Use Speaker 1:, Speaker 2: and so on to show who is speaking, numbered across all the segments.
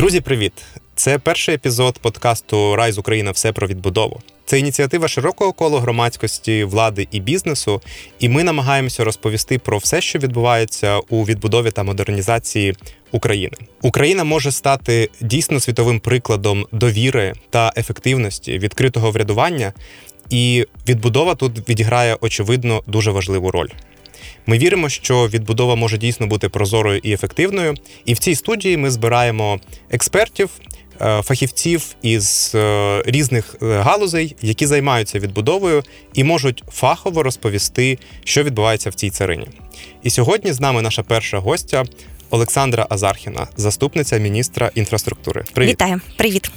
Speaker 1: Друзі, привіт! Це перший епізод подкасту Райз Україна все про відбудову. Це ініціатива широкого колу громадськості, влади і бізнесу, і ми намагаємося розповісти про все, що відбувається у відбудові та модернізації України. Україна може стати дійсно світовим прикладом довіри та ефективності відкритого врядування, і відбудова тут відіграє очевидно дуже важливу роль. Ми віримо, що відбудова може дійсно бути прозорою і ефективною. І в цій студії ми збираємо експертів, е, фахівців із е, різних е, галузей, які займаються відбудовою і можуть фахово розповісти, що відбувається в цій царині. І сьогодні з нами наша перша гостя Олександра Азархіна, заступниця міністра інфраструктури.
Speaker 2: Привіт. Вітаю, привіт.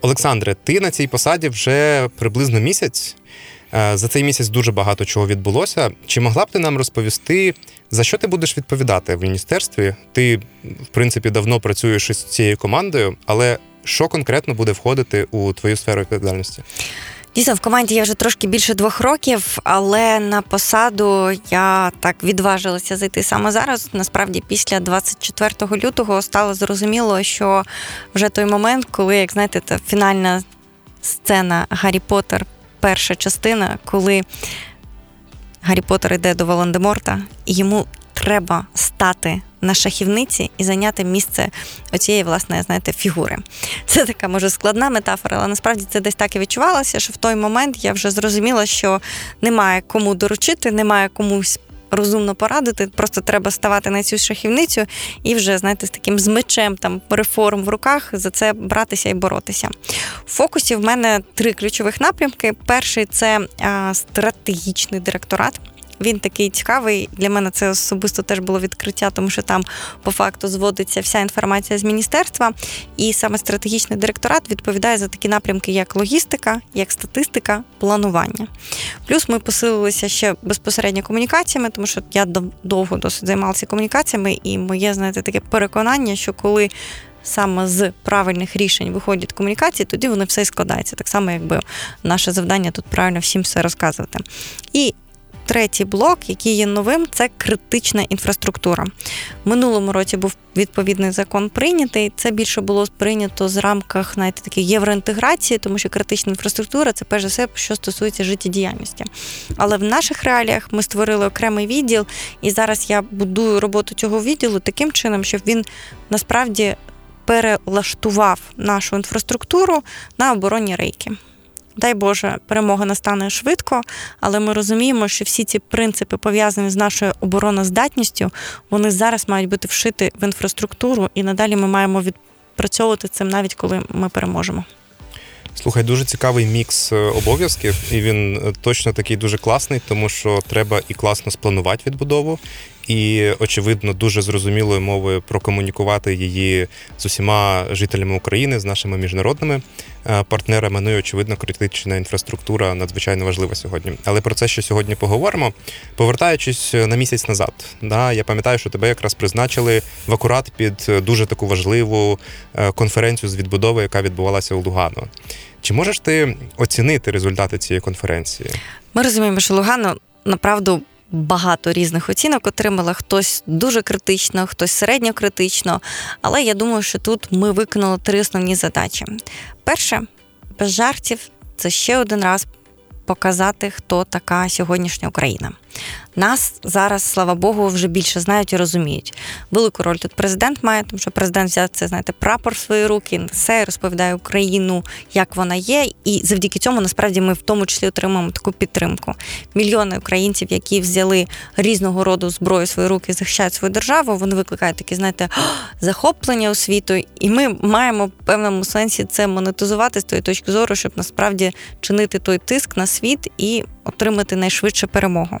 Speaker 1: Олександре, ти на цій посаді вже приблизно місяць. Е, за цей місяць дуже багато чого відбулося. Чи могла б ти нам розповісти, за що ти будеш відповідати в міністерстві? Ти, в принципі, давно працюєш із цією командою, але що конкретно буде входити у твою сферу відповідальності?
Speaker 2: Дійсно, в команді я вже трошки більше двох років, але на посаду я так відважилася зайти саме зараз. Насправді, після 24 лютого стало зрозуміло, що вже той момент, коли, як знаєте, та фінальна сцена Гаррі Поттер перша частина, коли Гаррі Поттер йде до Волан-де-Морта, і йому треба стати на шахівниці і зайняти місце оцієї, власне, знаєте, фігури. Це така може складна метафора, але насправді це десь так і відчувалося, що в той момент я вже зрозуміла, що немає кому доручити, немає комусь розумно порадити. Просто треба ставати на цю шахівницю і вже знаєте, з таким з мечем там реформ в руках за це братися і боротися. В фокусі в мене три ключових напрямки. Перший це стратегічний директорат. Він такий цікавий. Для мене це особисто теж було відкриття, тому що там по факту зводиться вся інформація з міністерства, і саме стратегічний директорат відповідає за такі напрямки, як логістика, як статистика, планування. Плюс ми посилилися ще безпосередньо комунікаціями, тому що я довго досить займалася комунікаціями, і моє знаєте, таке переконання, що коли Саме з правильних рішень виходять комунікації, тоді вони все складається. Так само, якби наше завдання тут правильно всім все розказувати. І третій блок, який є новим, це критична інфраструктура. Минулому році був відповідний закон прийнятий. Це більше було прийнято з рамках знаєте, такої євроінтеграції, тому що критична інфраструктура це перш за все, що стосується життєдіяльності. Але в наших реаліях ми створили окремий відділ, і зараз я будую роботу цього відділу таким чином, щоб він насправді перелаштував нашу інфраструктуру на оборонні рейки. Дай Боже, перемога настане швидко, але ми розуміємо, що всі ці принципи пов'язані з нашою обороноздатністю, вони зараз мають бути вшиті в інфраструктуру, і надалі ми маємо відпрацьовувати цим навіть коли ми переможемо.
Speaker 1: Слухай, дуже цікавий мікс е, обов'язків, і він е, точно такий дуже класний, тому що треба і класно спланувати відбудову, і, очевидно, дуже зрозумілою мовою прокомунікувати її з усіма жителями України, з нашими міжнародними е, партнерами. Ну і очевидно, критична інфраструктура надзвичайно важлива сьогодні. Але про це ще сьогодні поговоримо. Повертаючись на місяць назад, да, я пам'ятаю, що тебе якраз призначили в акурат під дуже таку важливу е, конференцію з відбудови, яка відбувалася у Лугано. Чи можеш ти оцінити результати цієї конференції?
Speaker 2: Ми розуміємо, що Лугано направду багато різних оцінок отримала. Хтось дуже критично, хтось середньо критично. Але я думаю, що тут ми виконали три основні задачі. Перше, без жартів, це ще один раз показати, хто така сьогоднішня Україна. Нас зараз, слава Богу, вже більше знають і розуміють. Велику роль тут президент має, тому що президент взяв це, знаєте, прапор в свої руки, несе, розповідає Україну, як вона є. І завдяки цьому насправді ми в тому числі отримуємо таку підтримку. Мільйони українців, які взяли різного роду зброю в свої руки, захищають свою державу. Вони викликають такі, знаєте, захоплення у світу. І ми маємо в певному сенсі це монетизувати з тої точки зору, щоб насправді чинити той тиск на світ і отримати найшвидше перемогу.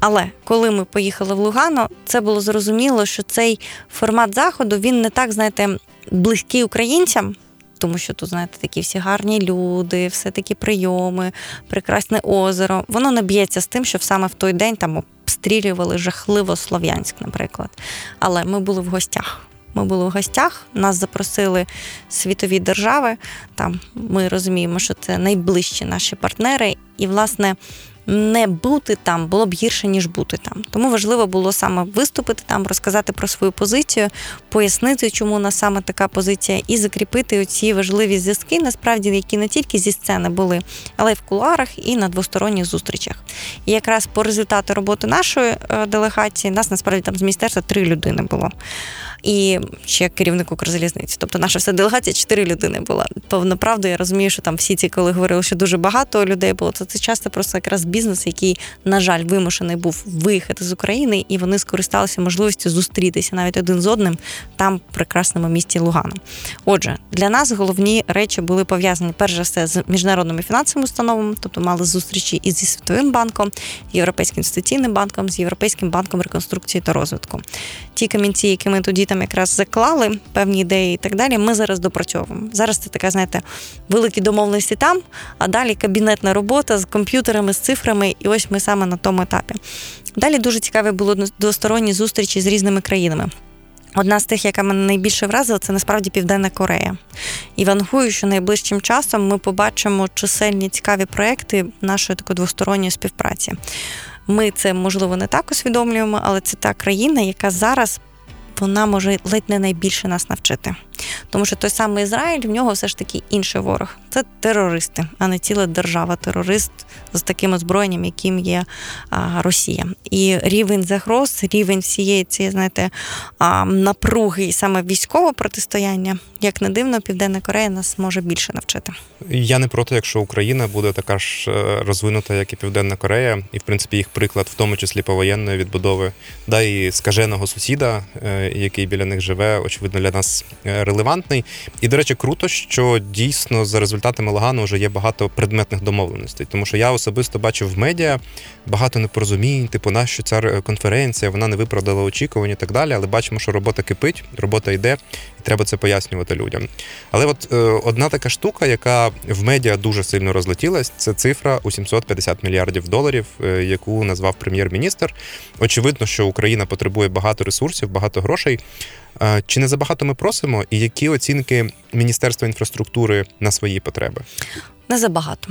Speaker 2: Але коли ми поїхали в Лугано, це було зрозуміло, що цей формат заходу він не так, знаєте, близький українцям. Тому що тут, знаєте, такі всі гарні люди, все такі прийоми, прекрасне озеро. Воно не б'ється з тим, що саме в той день там обстрілювали жахливо Слов'янськ, наприклад. Але ми були в гостях. Ми були в гостях, нас запросили світові держави. Там ми розуміємо, що це найближчі наші партнери. І, власне, не бути там було б гірше, ніж бути там. Тому важливо було саме виступити там, розказати про свою позицію, пояснити, чому у нас саме така позиція, і закріпити оці важливі зв'язки, насправді, які не тільки зі сцени були, але й в кулуарах і на двосторонніх зустрічах. І якраз по результату роботи нашої е, делегації нас насправді там з міністерства три людини було і ще керівник Укрзалізниці. Тобто наша вся делегація чотири людини була. Повноправду, я розумію, що там всі ці, коли говорили, що дуже багато людей було, то це часто просто якраз бізнес, який, на жаль, вимушений був виїхати з України, і вони скористалися можливістю зустрітися навіть один з одним там, в прекрасному місті Лугано. Отже, для нас головні речі були пов'язані перш за все з міжнародними фінансовими установами, тобто мали зустрічі із зі Світовим банком, Європейським інвестиційним банком, з Європейським банком реконструкції та розвитку. Ті камінці, які ми тоді там якраз заклали певні ідеї і так далі. Ми зараз допрацьовуємо. Зараз це така, знаєте, великі домовленості там, а далі кабінетна робота з комп'ютерами, з цифрами, і ось ми саме на тому етапі. Далі дуже цікаві були двосторонні зустрічі з різними країнами. Одна з тих, яка мене найбільше вразила, це насправді Південна Корея. І вангую, що найближчим часом ми побачимо чисельні цікаві проекти нашої такої двосторонньої співпраці. Ми це можливо не так усвідомлюємо, але це та країна, яка зараз вона може ледь не найбільше нас навчити. Тому що той самий Ізраїль в нього все ж таки інший ворог. Це терористи, а не ціла держава. Терорист з таким озброєнням, яким є а, Росія. І рівень загроз, рівень всієї цієї, знаєте, а, напруги і саме військового протистояння, як не дивно, Південна Корея нас може більше навчити.
Speaker 1: Я не проти, якщо Україна буде така ж е, розвинута, як і Південна Корея, і в принципі їх приклад, в тому числі повоєнної відбудови, да і скаженого сусіда, е, який біля них живе, очевидно, для нас е, релевантний. І, до речі, круто, що дійсно за результатами Лагану вже є багато предметних домовленостей. Тому що я особисто бачив в медіа багато непорозумінь, типу, нащо ця конференція, вона не виправдала очікування і так далі. Але бачимо, що робота кипить, робота йде, і треба це пояснювати людям. Але от е, одна така штука, яка в медіа дуже сильно розлетілась, це цифра у 750 мільярдів доларів, е, яку назвав прем'єр-міністр. Очевидно, що Україна потребує багато ресурсів, багато грошей. Чи не забагато ми просимо, і які оцінки Міністерства інфраструктури на свої потреби?
Speaker 2: Не забагато.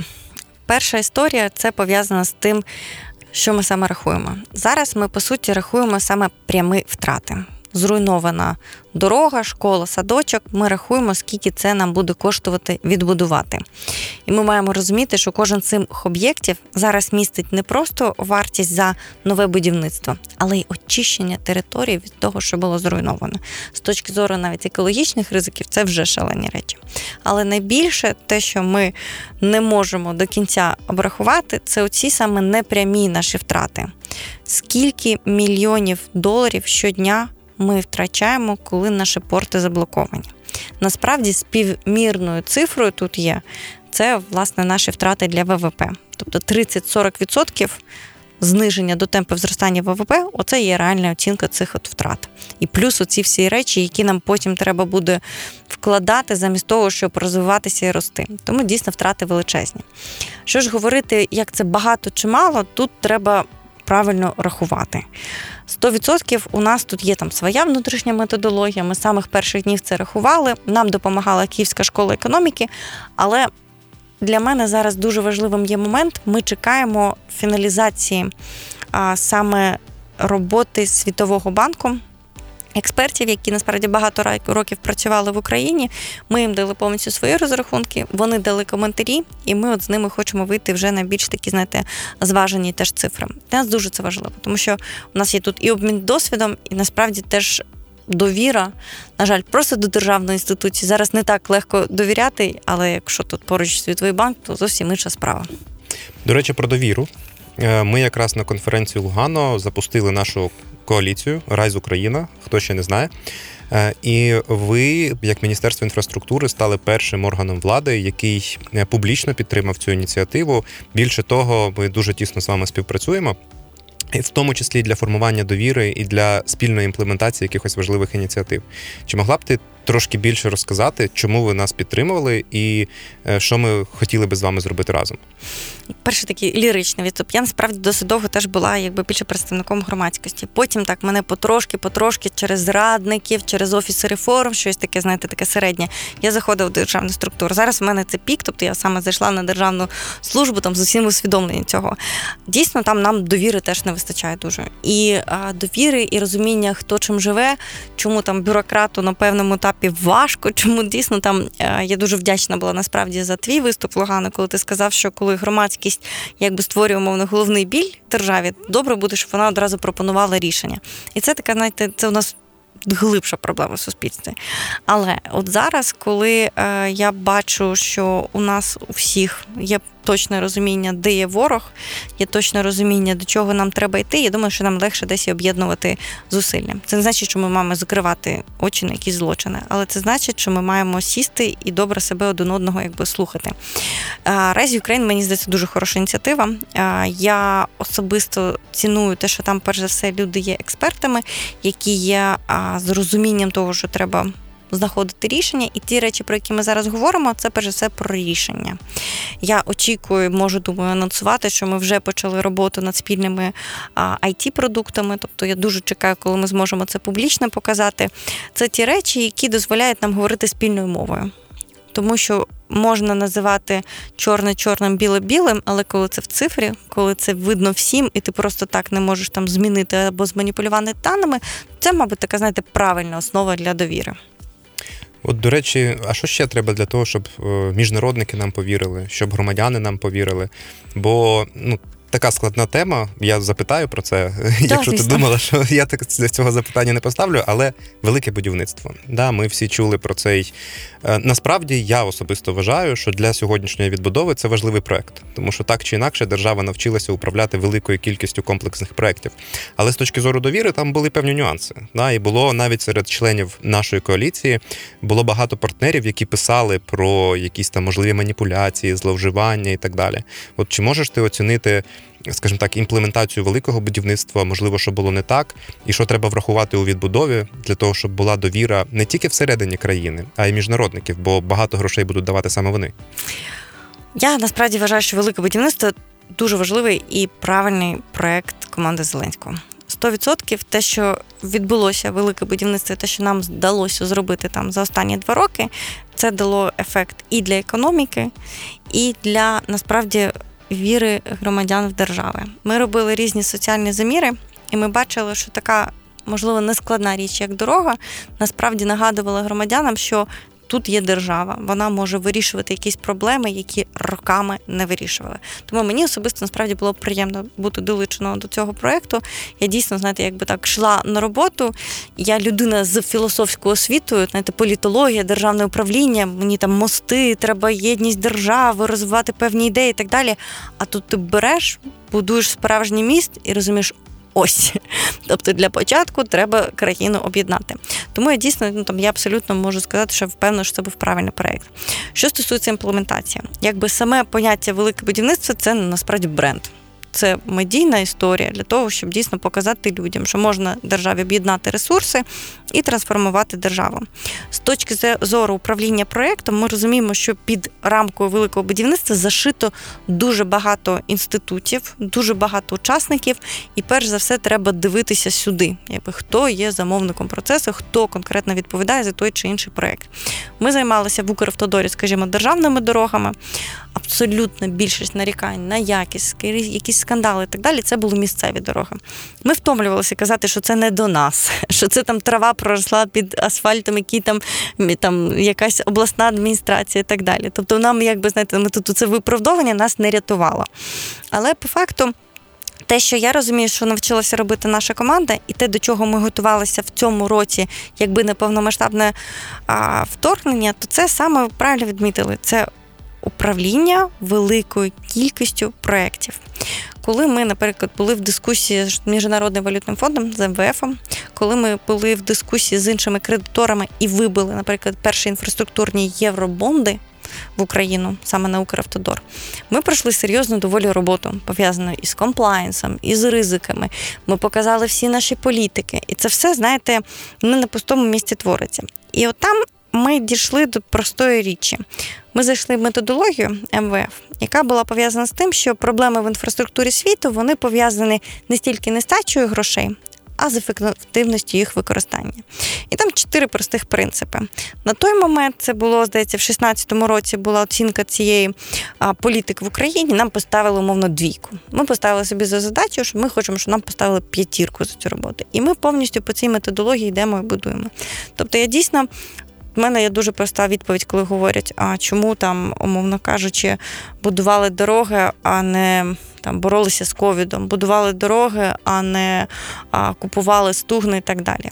Speaker 2: Перша історія це пов'язана з тим, що ми саме рахуємо. Зараз ми по суті рахуємо саме прямі втрати зруйнована дорога, школа, садочок. Ми рахуємо, скільки це нам буде коштувати відбудувати. І ми маємо розуміти, що кожен з цих об'єктів зараз містить не просто вартість за нове будівництво, але й очищення території від того, що було зруйновано. З точки зору навіть екологічних ризиків, це вже шалені речі. Але найбільше те, що ми не можемо до кінця обрахувати, це оці саме непрямі наші втрати. Скільки мільйонів доларів щодня ми втрачаємо, коли наші порти заблоковані. Насправді, співмірною цифрою тут є це власне наші втрати для ВВП. Тобто 30-40% зниження до темпу зростання ВВП оце є реальна оцінка цих от втрат. І плюс оці всі речі, які нам потім треба буде вкладати замість того, щоб розвиватися і рости. Тому дійсно втрати величезні. Що ж говорити, як це багато чи мало, тут треба правильно рахувати. 100% у нас тут є там своя внутрішня методологія. Ми з самих перших днів це рахували. Нам допомагала Київська школа економіки, але для мене зараз дуже важливим є момент. Ми чекаємо фіналізації а, саме роботи Світового банку експертів, які насправді багато років працювали в Україні. Ми їм дали повністю свої розрахунки, вони дали коментарі, і ми от з ними хочемо вийти вже на більш такі, знаєте, зважені теж цифри. Для нас дуже це важливо, тому що у нас є тут і обмін досвідом, і насправді теж. Довіра, на жаль, просто до державної інституції зараз не так легко довіряти, але якщо тут поруч світовий банк, то зовсім інша справа.
Speaker 1: До речі, про довіру. Е, ми якраз на конференції Лугано запустили нашу коаліцію Райз Україна, хто ще не знає. Е, і ви, як Міністерство інфраструктури, стали першим органом влади, який е, публічно підтримав цю ініціативу. Більше того, ми дуже тісно з вами співпрацюємо. В тому числі для формування довіри і для спільної імплементації якихось важливих ініціатив. Чи могла б ти трошки більше розказати, чому ви нас підтримували і е, що ми хотіли би з вами зробити разом.
Speaker 2: Перший такий ліричний відступ. Я насправді досить довго теж була якби більше представником громадськості. Потім так мене потрошки, потрошки через радників, через офіси реформ, щось таке, знаєте, таке середнє. Я заходила в державну структуру. Зараз в мене це пік, тобто я саме зайшла на державну службу там з усім усвідомленням цього. Дійсно, там нам довіри теж не вистачає дуже. І а, довіри, і розуміння, хто чим живе, чому там бюрократу на певному етапі важко, чому дійсно там я дуже вдячна була насправді за твій виступ, Логане, коли ти сказав, що коли громадськість якби створює умовно головний біль державі, добре буде, щоб вона одразу пропонувала рішення. І це така, знаєте, це у нас глибша проблема в суспільстві. Але от зараз, коли е, я бачу, що у нас у всіх є точне розуміння, де є ворог, є точне розуміння, до чого нам треба йти. Я думаю, що нам легше десь об'єднувати зусилля. Це не значить, що ми маємо закривати очі на якісь злочини, але це значить, що ми маємо сісти і добре себе один одного якби слухати. Райз Україн, мені здається, дуже хороша ініціатива. Я особисто ціную те, що там, перш за все, люди є експертами, які є з розумінням того, що треба знаходити рішення, і ті речі, про які ми зараз говоримо, це перш за все про рішення. Я очікую, можу думаю, анонсувати, що ми вже почали роботу над спільними it продуктами Тобто я дуже чекаю, коли ми зможемо це публічно показати. Це ті речі, які дозволяють нам говорити спільною мовою. Тому що можна називати чорне чорним, біле білим, але коли це в цифрі, коли це видно всім, і ти просто так не можеш там змінити або зманіпулювати даними, це, мабуть, така, знаєте, правильна основа для довіри.
Speaker 1: От, до речі, а що ще треба для того, щоб е, міжнародники нам повірили, щоб громадяни нам повірили? Бо ну така складна тема. Я запитаю про це, да, якщо звісно. ти думала, що я так цього запитання не поставлю, але велике будівництво. Да, Ми всі чули про цей. Е, насправді я особисто вважаю, що для сьогоднішньої відбудови це важливий проект, тому що так чи інакше держава навчилася управляти великою кількістю комплексних проєктів. Але з точки зору довіри там були певні нюанси. Да, І було навіть серед членів нашої коаліції було багато партнерів, які писали про якісь там можливі маніпуляції, зловживання і так далі. От чи можеш ти оцінити? Скажімо так, імплементацію великого будівництва, можливо, що було не так, і що треба врахувати у відбудові для того, щоб була довіра не тільки всередині країни, а й міжнародників, бо багато грошей будуть давати саме вони.
Speaker 2: Я насправді вважаю, що велике будівництво дуже важливий і правильний проект команди Зеленського. 100% те, що відбулося велике будівництво, те, що нам вдалося зробити там за останні два роки, це дало ефект і для економіки, і для насправді віри громадян в держави. Ми робили різні соціальні заміри, і ми бачили, що така. Можливо, нескладна річ, як дорога, насправді нагадувала громадянам, що тут є держава, вона може вирішувати якісь проблеми, які роками не вирішували. Тому мені особисто насправді було приємно бути долучено до цього проекту. Я дійсно, знаєте, якби так йшла на роботу. Я людина з філософською освітою, знаєте, політологія, державне управління, мені там мости, треба єдність держави, розвивати певні ідеї і так далі. А тут ти береш, будуєш справжній міст і розумієш, ось. Тобто для початку треба країну об'єднати. Тому я дійсно ну, там я абсолютно можу сказати, що впевнена, що це був правильний проект. Що стосується імплементації, якби саме поняття велике будівництво це насправді бренд це медійна історія для того, щоб дійсно показати людям, що можна державі об'єднати ресурси і трансформувати державу. З точки зору управління проєктом, ми розуміємо, що під рамкою великого будівництва зашито дуже багато інститутів, дуже багато учасників, і перш за все треба дивитися сюди, якби хто є замовником процесу, хто конкретно відповідає за той чи інший проєкт. Ми займалися в Укравтодорі, скажімо, державними дорогами. Абсолютна більшість нарікань на якість, якісь скандали і так далі, це були місцеві дороги. Ми втомлювалися казати, що це не до нас, що це там трава проросла під асфальтом, який там там якась обласна адміністрація і так далі. Тобто, нам, якби знаєте, ми тут це виправдовування нас не рятувало. Але по факту. Те, що я розумію, що навчилася робити наша команда, і те, до чого ми готувалися в цьому році, якби не повномасштабне а, вторгнення, то це саме правильно відмітили. Це управління великою кількістю проєктів. Коли ми, наприклад, були в дискусії з Міжнародним валютним фондом з МВФ, коли ми були в дискусії з іншими кредиторами і вибили, наприклад, перші інфраструктурні євробонди в Україну, саме на Укравтодор, ми пройшли серйозну доволі роботу, пов'язану із комплаєнсом, із ризиками. Ми показали всі наші політики. І це все, знаєте, не на пустому місці твориться. І от там ми дійшли до простої річі. Ми зайшли в методологію МВФ, яка була пов'язана з тим, що проблеми в інфраструктурі світу вони пов'язані не стільки нестачею грошей, а з ефективністю їх використання. І там чотири простих принципи. На той момент це було, здається, в 2016 році була оцінка цієї політики в Україні. Нам поставили умовно двійку. Ми поставили собі за задачу, що ми хочемо, щоб нам поставили п'ятірку за цю роботу. І ми повністю по цій методології йдемо і будуємо. Тобто я дійсно в мене є дуже проста відповідь, коли говорять, а чому там, умовно кажучи, будували дороги, а не там боролися з ковідом, будували дороги, а не а, купували стугни і так далі.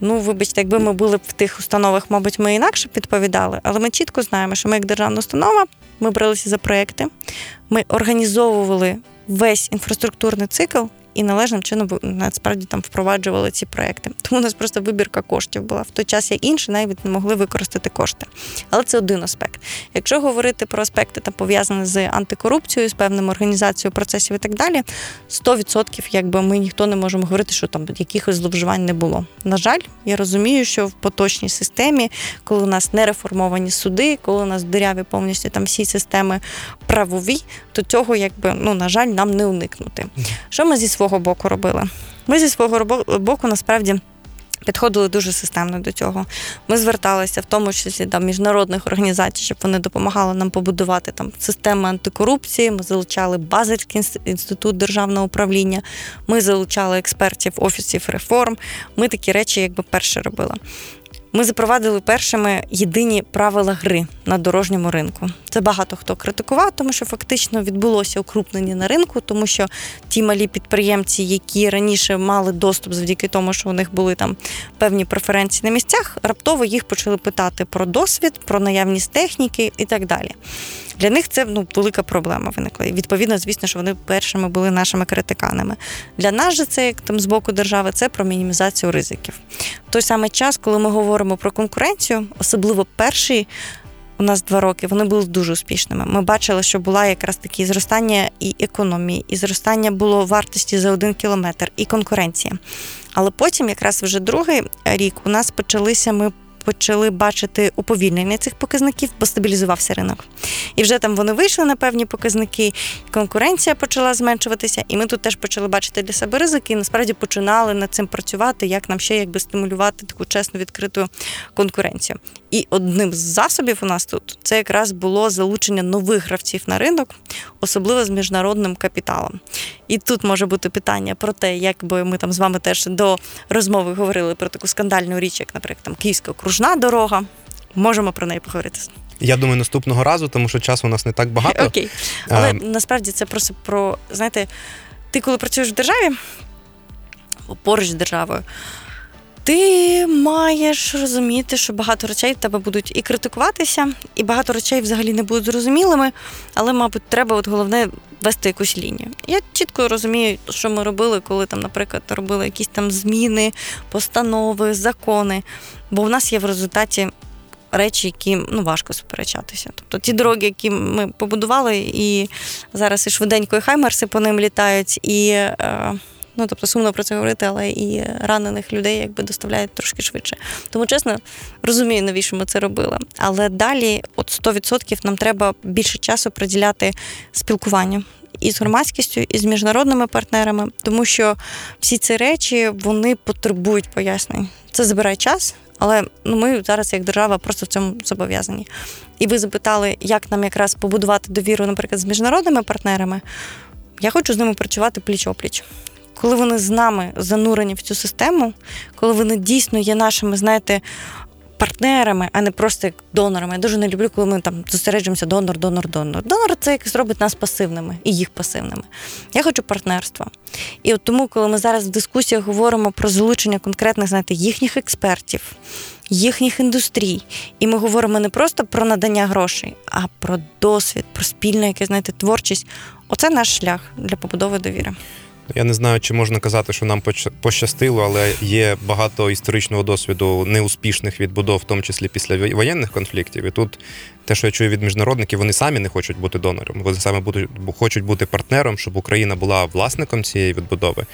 Speaker 2: Ну, вибачте, якби ми були в тих установах, мабуть, ми інакше б відповідали, але ми чітко знаємо, що ми, як державна установа, ми бралися за проекти, ми організовували весь інфраструктурний цикл і належним чином насправді там впроваджували ці проекти. Тому у нас просто вибірка коштів була. В той час як інші навіть не могли використати кошти. Але це один аспект. Якщо говорити про аспекти там пов'язані з антикорупцією, з певними організацією процесів і так далі, 100% якби ми ніхто не можемо говорити, що там якихось зловживань не було. На жаль, я розумію, що в поточній системі, коли у нас не реформовані суди, коли у нас диряві повністю там всі системи правові, то цього якби ну на жаль нам не уникнути. Що ми зі свого боку робили? Ми зі свого боку насправді. Підходили дуже системно до цього. Ми зверталися в тому числі до міжнародних організацій, щоб вони допомагали нам побудувати там системи антикорупції. Ми залучали Базельський інститут державного управління. Ми залучали експертів офісів реформ. Ми такі речі, якби перше робили. Ми запровадили першими єдині правила гри на дорожньому ринку. Це багато хто критикував, тому що фактично відбулося укрупнення на ринку, тому що ті малі підприємці, які раніше мали доступ завдяки тому, що у них були там певні преференції на місцях, раптово їх почали питати про досвід, про наявність техніки і так далі. Для них це ну, велика проблема виникла. І відповідно, звісно, що вони першими були нашими критиканами. Для нас же це як там з боку держави, це про мінімізацію ризиків. В той самий час, коли ми говоримо про конкуренцію, особливо перший. У нас два роки вони були дуже успішними. Ми бачили, що була якраз такі зростання і економії, і зростання було вартості за один кілометр, і конкуренція. Але потім, якраз вже другий рік, у нас почалися ми почали бачити уповільнення цих показників, бо стабілізувався ринок. І вже там вони вийшли на певні показники, конкуренція почала зменшуватися, і ми тут теж почали бачити для себе ризики. І насправді починали над цим працювати, як нам ще якби стимулювати таку чесну відкриту конкуренцію. І одним з засобів у нас тут це якраз було залучення нових гравців на ринок, особливо з міжнародним капіталом. І тут може бути питання про те, як би ми там з вами теж до розмови говорили про таку скандальну річ, як, наприклад, там Київська окружна дорога. Можемо про неї поговорити.
Speaker 1: Я думаю, наступного разу, тому що часу у нас не так багато.
Speaker 2: Окей. Але а... насправді це просто про, знаєте, ти коли працюєш в державі, поруч з державою, ти маєш розуміти, що багато речей в тебе будуть і критикуватися, і багато речей взагалі не будуть зрозумілими, але, мабуть, треба от головне вести якусь лінію. Я чітко розумію, що ми робили, коли там, наприклад, робили якісь там зміни, постанови, закони. Бо в нас є в результаті речі, які ну важко сперечатися. Тобто ті дороги, які ми побудували, і зараз і швиденько і хаймерси по ним літають, і. Е, Ну, тобто сумно про це говорити, але і ранених людей якби доставляють трошки швидше. Тому чесно розумію, навіщо ми це робили. Але далі, от 100% нам треба більше часу приділяти спілкуванню. І з громадськістю, і з міжнародними партнерами, тому що всі ці речі вони потребують пояснень. Це забирає час, але ну ми зараз, як держава, просто в цьому зобов'язані. І ви запитали, як нам якраз побудувати довіру, наприклад, з міжнародними партнерами. Я хочу з ними працювати пліч-опліч коли вони з нами занурені в цю систему, коли вони дійсно є нашими, знаєте, партнерами, а не просто як донорами. Я дуже не люблю, коли ми там зосереджуємося донор, донор, донор. Донор це якось робить нас пасивними і їх пасивними. Я хочу партнерства. І от тому, коли ми зараз в дискусіях говоримо про залучення конкретних, знаєте, їхніх експертів. Їхніх індустрій, і ми говоримо не просто про надання грошей, а про досвід, про спільну якесь знаєте, творчість. Оце наш шлях для побудови довіри.
Speaker 1: Я не знаю, чи можна казати, що нам пощастило, але є багато історичного досвіду неуспішних відбудов, в тому числі після воєнних конфліктів. І тут те, що я чую від міжнародників, вони самі не хочуть бути донором. Вони саме будуть хочуть бути партнером, щоб Україна була власником цієї відбудови.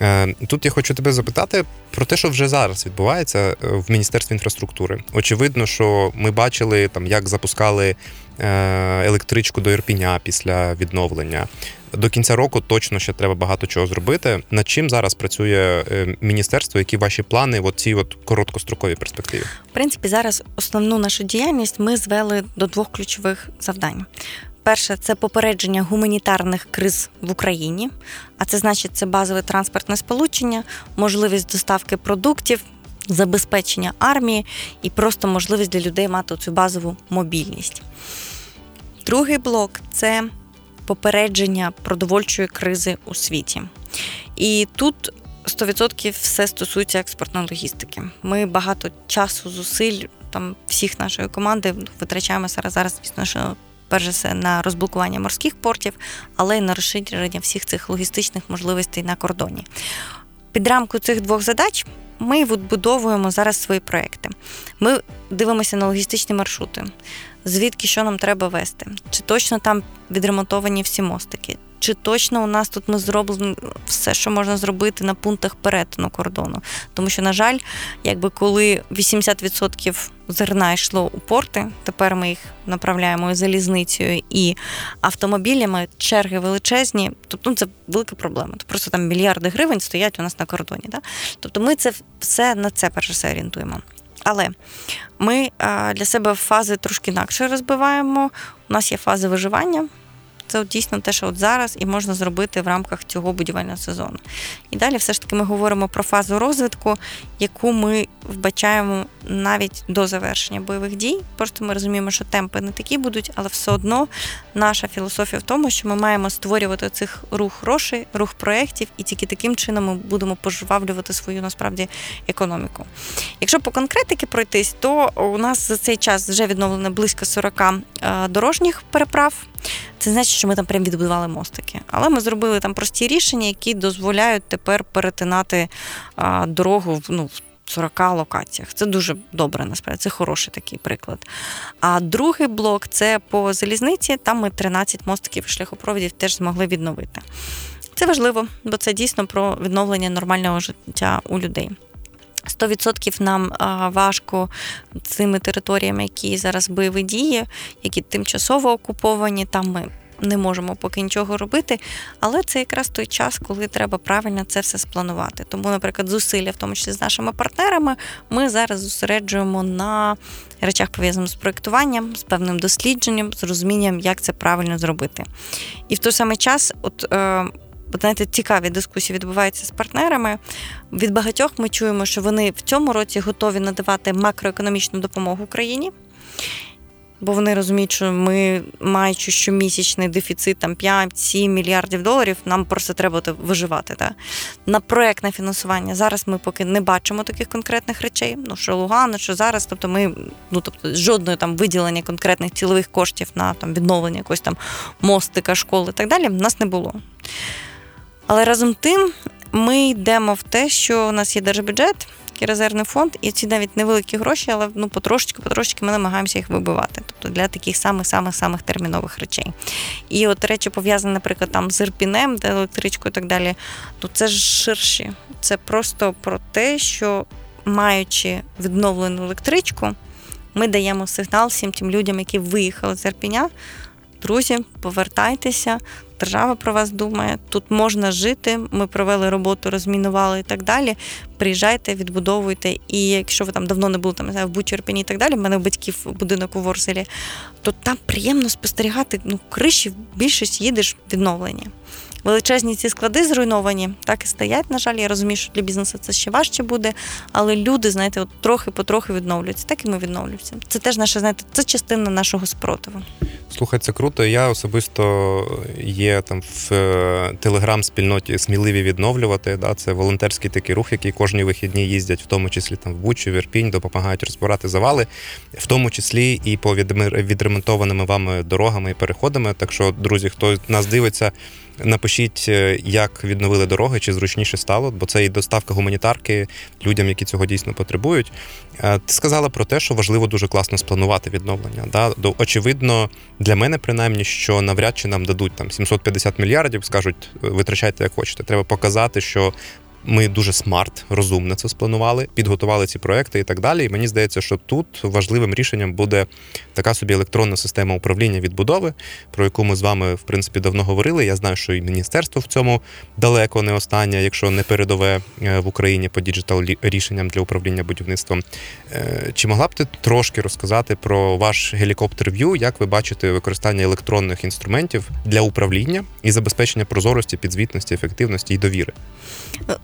Speaker 1: Е, тут я хочу тебе запитати про те, що вже зараз відбувається е, в Міністерстві інфраструктури. Очевидно, що ми бачили там, як запускали електричку до Ірпіня після відновлення. До кінця року точно ще треба багато чого зробити. Над чим зараз працює міністерство? Які ваші плани в цій от короткостроковій перспективі?
Speaker 2: В принципі, зараз основну нашу діяльність ми звели до двох ключових завдань. Перше це попередження гуманітарних криз в Україні, а це значить це базове транспортне сполучення, можливість доставки продуктів, забезпечення армії і просто можливість для людей мати цю базову мобільність. Другий блок це попередження продовольчої кризи у світі. І тут 100% все стосується експортної логістики. Ми багато часу, зусиль там всіх нашої команди витрачаємо зараз, зараз звісно, що перш за все на розблокування морських портів, але й на розширення всіх цих логістичних можливостей на кордоні. Під рамку цих двох задач ми відбудовуємо зараз свої проекти. Ми дивимося на логістичні маршрути, звідки що нам треба вести, чи точно там відремонтовані всі мостики, чи точно у нас тут ми зробимо все, що можна зробити на пунктах перетину кордону. Тому що, на жаль, якби коли 80% зерна йшло у порти, тепер ми їх направляємо і залізницею і автомобілями, черги величезні, тобто ну, це велика проблема. Тобто просто там мільярди гривень стоять у нас на кордоні. Да? Тобто ми це все на це перше все орієнтуємо. Але ми для себе фази трошки інакше розбиваємо. У нас є фази виживання. Це дійсно те, що от зараз і можна зробити в рамках цього будівельного сезону. І далі, все ж таки, ми говоримо про фазу розвитку, яку ми вбачаємо навіть до завершення бойових дій. Просто ми розуміємо, що темпи не такі будуть, але все одно наша філософія в тому, що ми маємо створювати цих рух грошей, рух проєктів, і тільки таким чином ми будемо пожвавлювати свою насправді економіку. Якщо по конкретики пройтись, то у нас за цей час вже відновлено близько 40 е, дорожніх переправ. Це значить, що ми там прям відбудували мостики. Але ми зробили там прості рішення, які дозволяють тепер перетинати а, дорогу в ну, 40 локаціях. Це дуже добре, насправді, це хороший такий приклад. А другий блок це по залізниці. Там ми 13 мостиків шляхопроводів теж змогли відновити. Це важливо, бо це дійсно про відновлення нормального життя у людей. 100% нам важко цими територіями, які зараз бойові дії, які тимчасово окуповані, там ми не можемо поки нічого робити. Але це якраз той час, коли треба правильно це все спланувати. Тому, наприклад, зусилля, в тому числі з нашими партнерами, ми зараз зосереджуємо на речах, пов'язаних з проєктуванням, з певним дослідженням, з розумінням, як це правильно зробити. І в той самий час, от. Е, знаєте, цікаві дискусії відбуваються з партнерами. Від багатьох ми чуємо, що вони в цьому році готові надавати макроекономічну допомогу Україні. Бо вони розуміють, що ми, маючи щомісячний дефіцит там 5-7 мільярдів доларів, нам просто треба виживати. Так? На проектне фінансування зараз ми поки не бачимо таких конкретних речей. Ну що Лугано, що зараз, тобто ми ну тобто жодної там виділення конкретних цілових коштів на там відновлення якогось там мостика, школи і так далі, в нас не було. Але разом тим ми йдемо в те, що у нас є держбюджет, і резервний фонд, і ці навіть невеликі гроші, але ну потрошечки, потрошечки ми намагаємося їх вибивати. Тобто для таких самих-самих-самих термінових речей. І от речі пов'язані, наприклад, там з Ірпінем, де електричкою і так далі. Ну це ж ширші. Це просто про те, що маючи відновлену електричку, ми даємо сигнал всім тим людям, які виїхали з Ірпіня. Друзі, повертайтеся, держава про вас думає, тут можна жити. Ми провели роботу, розмінували і так далі. Приїжджайте, відбудовуйте. І якщо ви там давно не були там не знаю, в Бучерпіні і так далі, в мене у батьків будинок у Ворселі, то там приємно спостерігати. Ну, криші більшість їдеш відновлення. Величезні ці склади зруйновані, так і стоять. На жаль, я розумію, що для бізнесу це ще важче буде. Але люди, знаєте, от трохи-потрохи відновлюються. Так і ми відновлюємося. Це теж наша, знаєте, це частина нашого спротиву.
Speaker 1: Слухай, це круто. Я особисто є там в е, телеграм-спільноті сміливі відновлювати. Да? Це волонтерський такий рух, який кожні вихідні їздять, в тому числі там в Бучу, в Ірпінь, допомагають розбирати завали, в тому числі і по відремонтованими вами дорогами і переходами. Так що, друзі, хто нас дивиться, Напишіть, е, як відновили дороги, чи зручніше стало, бо це і доставка гуманітарки людям, які цього дійсно потребують. Е, ти сказала про те, що важливо дуже класно спланувати відновлення. Да? Очевидно, для мене принаймні, що навряд чи нам дадуть там 750 мільярдів, скажуть, витрачайте як хочете. Треба показати, що Ми дуже смарт, розумно це спланували, підготували ці проекти і так далі. І мені здається, що тут важливим рішенням буде така собі електронна система управління відбудови, про яку ми з вами в принципі давно говорили. Я знаю, що і міністерство в цьому далеко не останнє, якщо не передове е, в Україні по digital рішенням для управління будівництвом. Е, чи могла б ти трошки розказати про ваш helicopter view, як ви бачите використання електронних інструментів для управління і забезпечення прозорості, підзвітності, ефективності і довіри?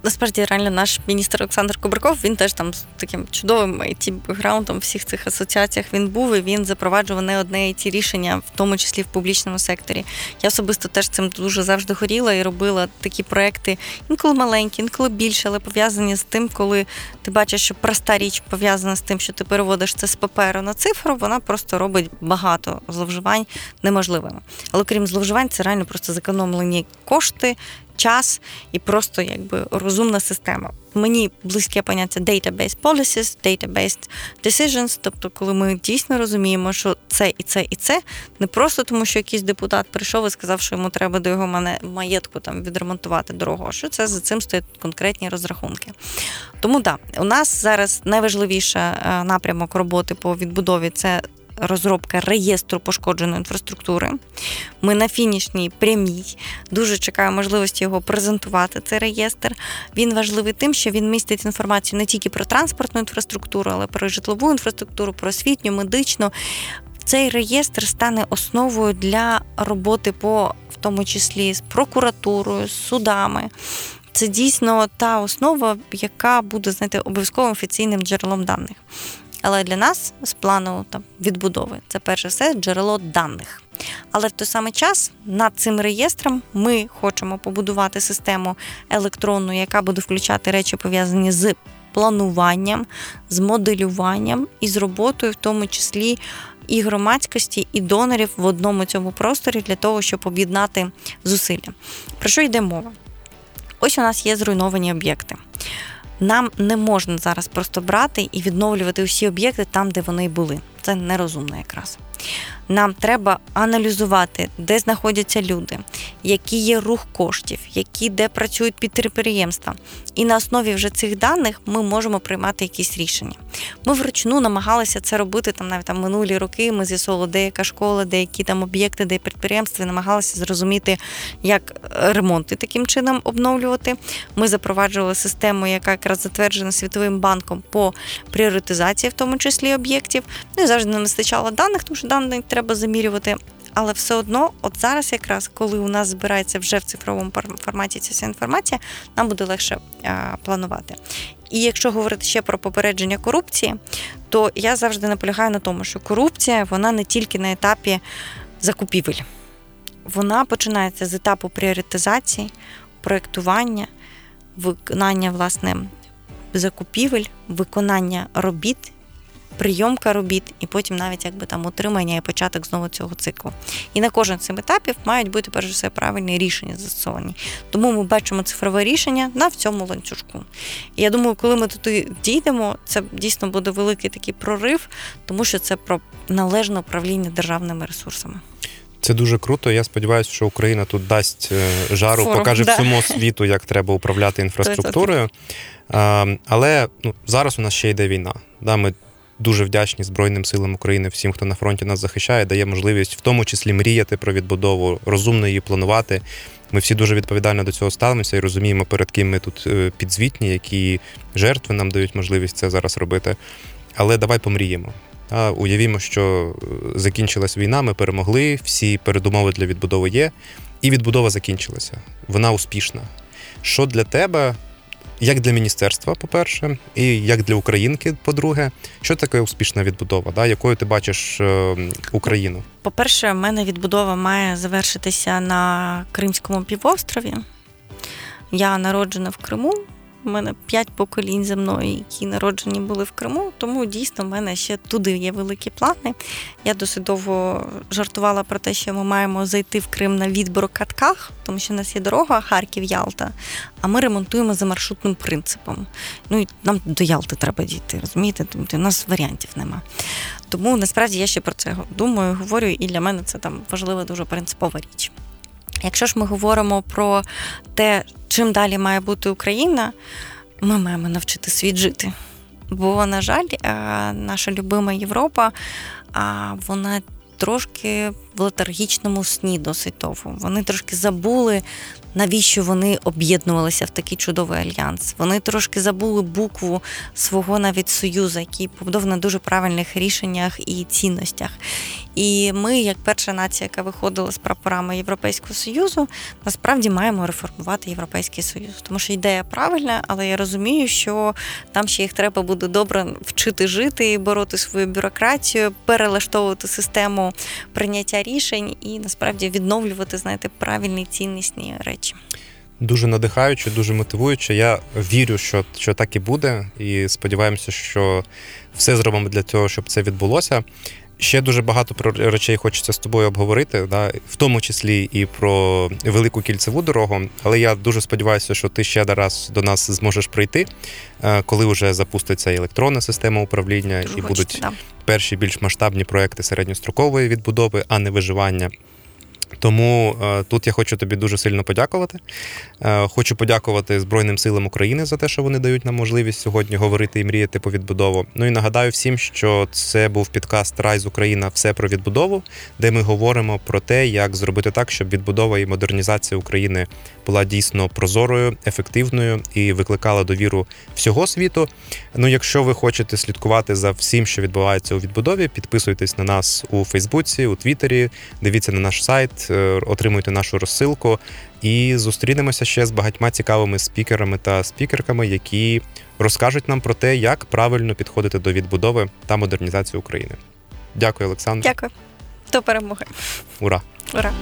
Speaker 2: Насправді реально наш міністр Олександр Кубраков він теж там з таким чудовим IT бекграундом всіх цих асоціаціях він був і він запроваджував не одне IT рішення, в тому числі в публічному секторі. Я особисто теж цим дуже завжди горіла і робила такі проекти, інколи маленькі, інколи більше, але пов'язані з тим, коли ти бачиш, що проста річ пов'язана з тим, що ти переводиш це з паперу на цифру, вона просто робить багато зловживань неможливими. Але крім зловживань, це реально просто зекономлені кошти час і просто якби розумна система. Мені близьке поняття database policies, database decisions, тобто, коли ми дійсно розуміємо, що це і це, і це не просто тому, що якийсь депутат прийшов і сказав, що йому треба до його маєтку там відремонтувати дорогу, що це за цим стоять конкретні розрахунки. Тому да, у нас зараз найважливіша е, напрямок роботи по відбудові це розробка реєстру пошкодженої інфраструктури. Ми на фінішній прямій дуже чекаю можливості його презентувати. Цей реєстр. Він важливий тим, що він містить інформацію не тільки про транспортну інфраструктуру, але про житлову інфраструктуру, про освітню, медичну. Цей реєстр стане основою для роботи по в тому числі з прокуратурою, з судами. Це дійсно та основа, яка буде знаєте, обов'язковим офіційним джерелом даних. Але для нас з плану там відбудови це перше все джерело даних. Але в той самий час над цим реєстром ми хочемо побудувати систему електронну, яка буде включати речі пов'язані з плануванням, з моделюванням і з роботою, в тому числі і громадськості, і донорів в одному цьому просторі для того, щоб об'єднати зусилля. Про що йде мова? Ось у нас є зруйновані об'єкти. Нам не можна зараз просто брати і відновлювати усі об'єкти там, де вони були. Це нерозумно якраз. Нам треба аналізувати, де знаходяться люди, який є рух коштів, які де працюють підприємства. І на основі вже цих даних ми можемо приймати якісь рішення. Ми вручну намагалися це робити там навіть там минулі роки. Ми з'ясовували, де яка школа, де які там об'єкти, де підприємства, намагалися зрозуміти, як ремонти таким чином обновлювати. Ми запроваджували систему, яка якраз затверджена Світовим банком по пріоритизації, в тому числі об'єктів. Ну завжди не вистачало даних, тому що даних треба замірювати. Але все одно, от зараз, якраз коли у нас збирається вже в цифровому форматі ця вся інформація, нам буде легше а, планувати. І якщо говорити ще про попередження корупції, то я завжди наполягаю на тому, що корупція вона не тільки на етапі закупівель, вона починається з етапу пріоритизації, проєктування, виконання власне закупівель, виконання робіт прийомка робіт, і потім навіть якби там утримання і початок знову цього циклу. І на кожен з цих етапів мають бути перш за все правильні рішення застосовані. Тому ми бачимо цифрове рішення на в цьому ланцюжку. І я думаю, коли ми туди дійдемо, це дійсно буде великий такий прорив, тому що це про належне управління державними ресурсами.
Speaker 1: Це дуже круто. Я сподіваюся, що Україна тут дасть е, жару, Форум, покаже да. всьому світу, як треба управляти інфраструктурою. Але ну, зараз у нас ще йде війна. Да, Ми дуже вдячні Збройним силам України, всім, хто на фронті нас захищає, дає можливість в тому числі мріяти про відбудову, розумно її планувати. Ми всі дуже відповідально до цього ставимося і розуміємо, перед ким ми тут е, підзвітні, які жертви нам дають можливість це зараз робити. Але давай помріємо. Уявімо, що е, закінчилась війна, ми перемогли, всі передумови для відбудови є, і відбудова закінчилася. Вона успішна. Що для тебе як для міністерства, по-перше, і як для українки, по-друге, що таке успішна відбудова? Да? Якою ти бачиш е, Україну?
Speaker 2: По-перше, в мене відбудова має завершитися на Кримському півострові. Я народжена в Криму. У мене п'ять поколінь за мною, які народжені були в Криму, тому дійсно в мене ще туди є великі плани. Я досить довго жартувала про те, що ми маємо зайти в Крим на відборокатках, тому що в нас є дорога Харків-Ялта, а ми ремонтуємо за маршрутним принципом. Ну і нам до Ялти треба дійти, розумієте? Тому у нас варіантів нема. Тому насправді я ще про це думаю, говорю, і для мене це там важлива дуже принципова річ. Якщо ж ми говоримо про те, чим далі має бути Україна, ми маємо навчити світ жити. Бо, на жаль, наша любима Європа, вона трошки в летаргічному сні досить довго. Вони трошки забули, навіщо вони об'єднувалися в такий чудовий альянс. Вони трошки забули букву свого навіть союзу, який побудований на дуже правильних рішеннях і цінностях. І ми, як перша нація, яка виходила з прапорами Європейського Союзу, насправді маємо реформувати Європейський Союз. Тому що ідея правильна, але я розумію, що там ще їх треба буде добре вчити жити, бороти свою бюрократію, перелаштовувати систему прийняття рішень і насправді відновлювати, знаєте, правильні ціннісні речі.
Speaker 1: Дуже надихаюче, дуже мотивуюче. Я вірю, що що так і буде, і сподіваємося, що все зробимо для того, щоб це відбулося. Ще дуже багато про речей хочеться з тобою обговорити, да, в тому числі і про велику кільцеву дорогу. Але я дуже сподіваюся, що ти ще раз до нас зможеш прийти, е, коли вже запуститься електронна система управління
Speaker 2: дуже
Speaker 1: і
Speaker 2: хочете,
Speaker 1: будуть
Speaker 2: да.
Speaker 1: перші більш масштабні проекти середньострокової відбудови, а не виживання. Тому е, тут я хочу тобі дуже сильно подякувати. Е, хочу подякувати Збройним силам України за те, що вони дають нам можливість сьогодні говорити і мріяти по відбудову. Ну і нагадаю всім, що це був підкаст Райз Україна все про відбудову, де ми говоримо про те, як зробити так, щоб відбудова і модернізація України була дійсно прозорою, ефективною і викликала довіру всього світу. Ну, якщо ви хочете слідкувати за всім, що відбувається у відбудові, підписуйтесь на нас у Фейсбуці, у Твіттері, дивіться на наш сайт. Е, отримуйте нашу розсилку і зустрінемося ще з багатьма цікавими спікерами та спікерками, які розкажуть нам про те, як правильно підходити до відбудови та модернізації України. Дякую, Олександр.
Speaker 2: Дякую. До перемоги.
Speaker 1: Ура!
Speaker 2: Ура!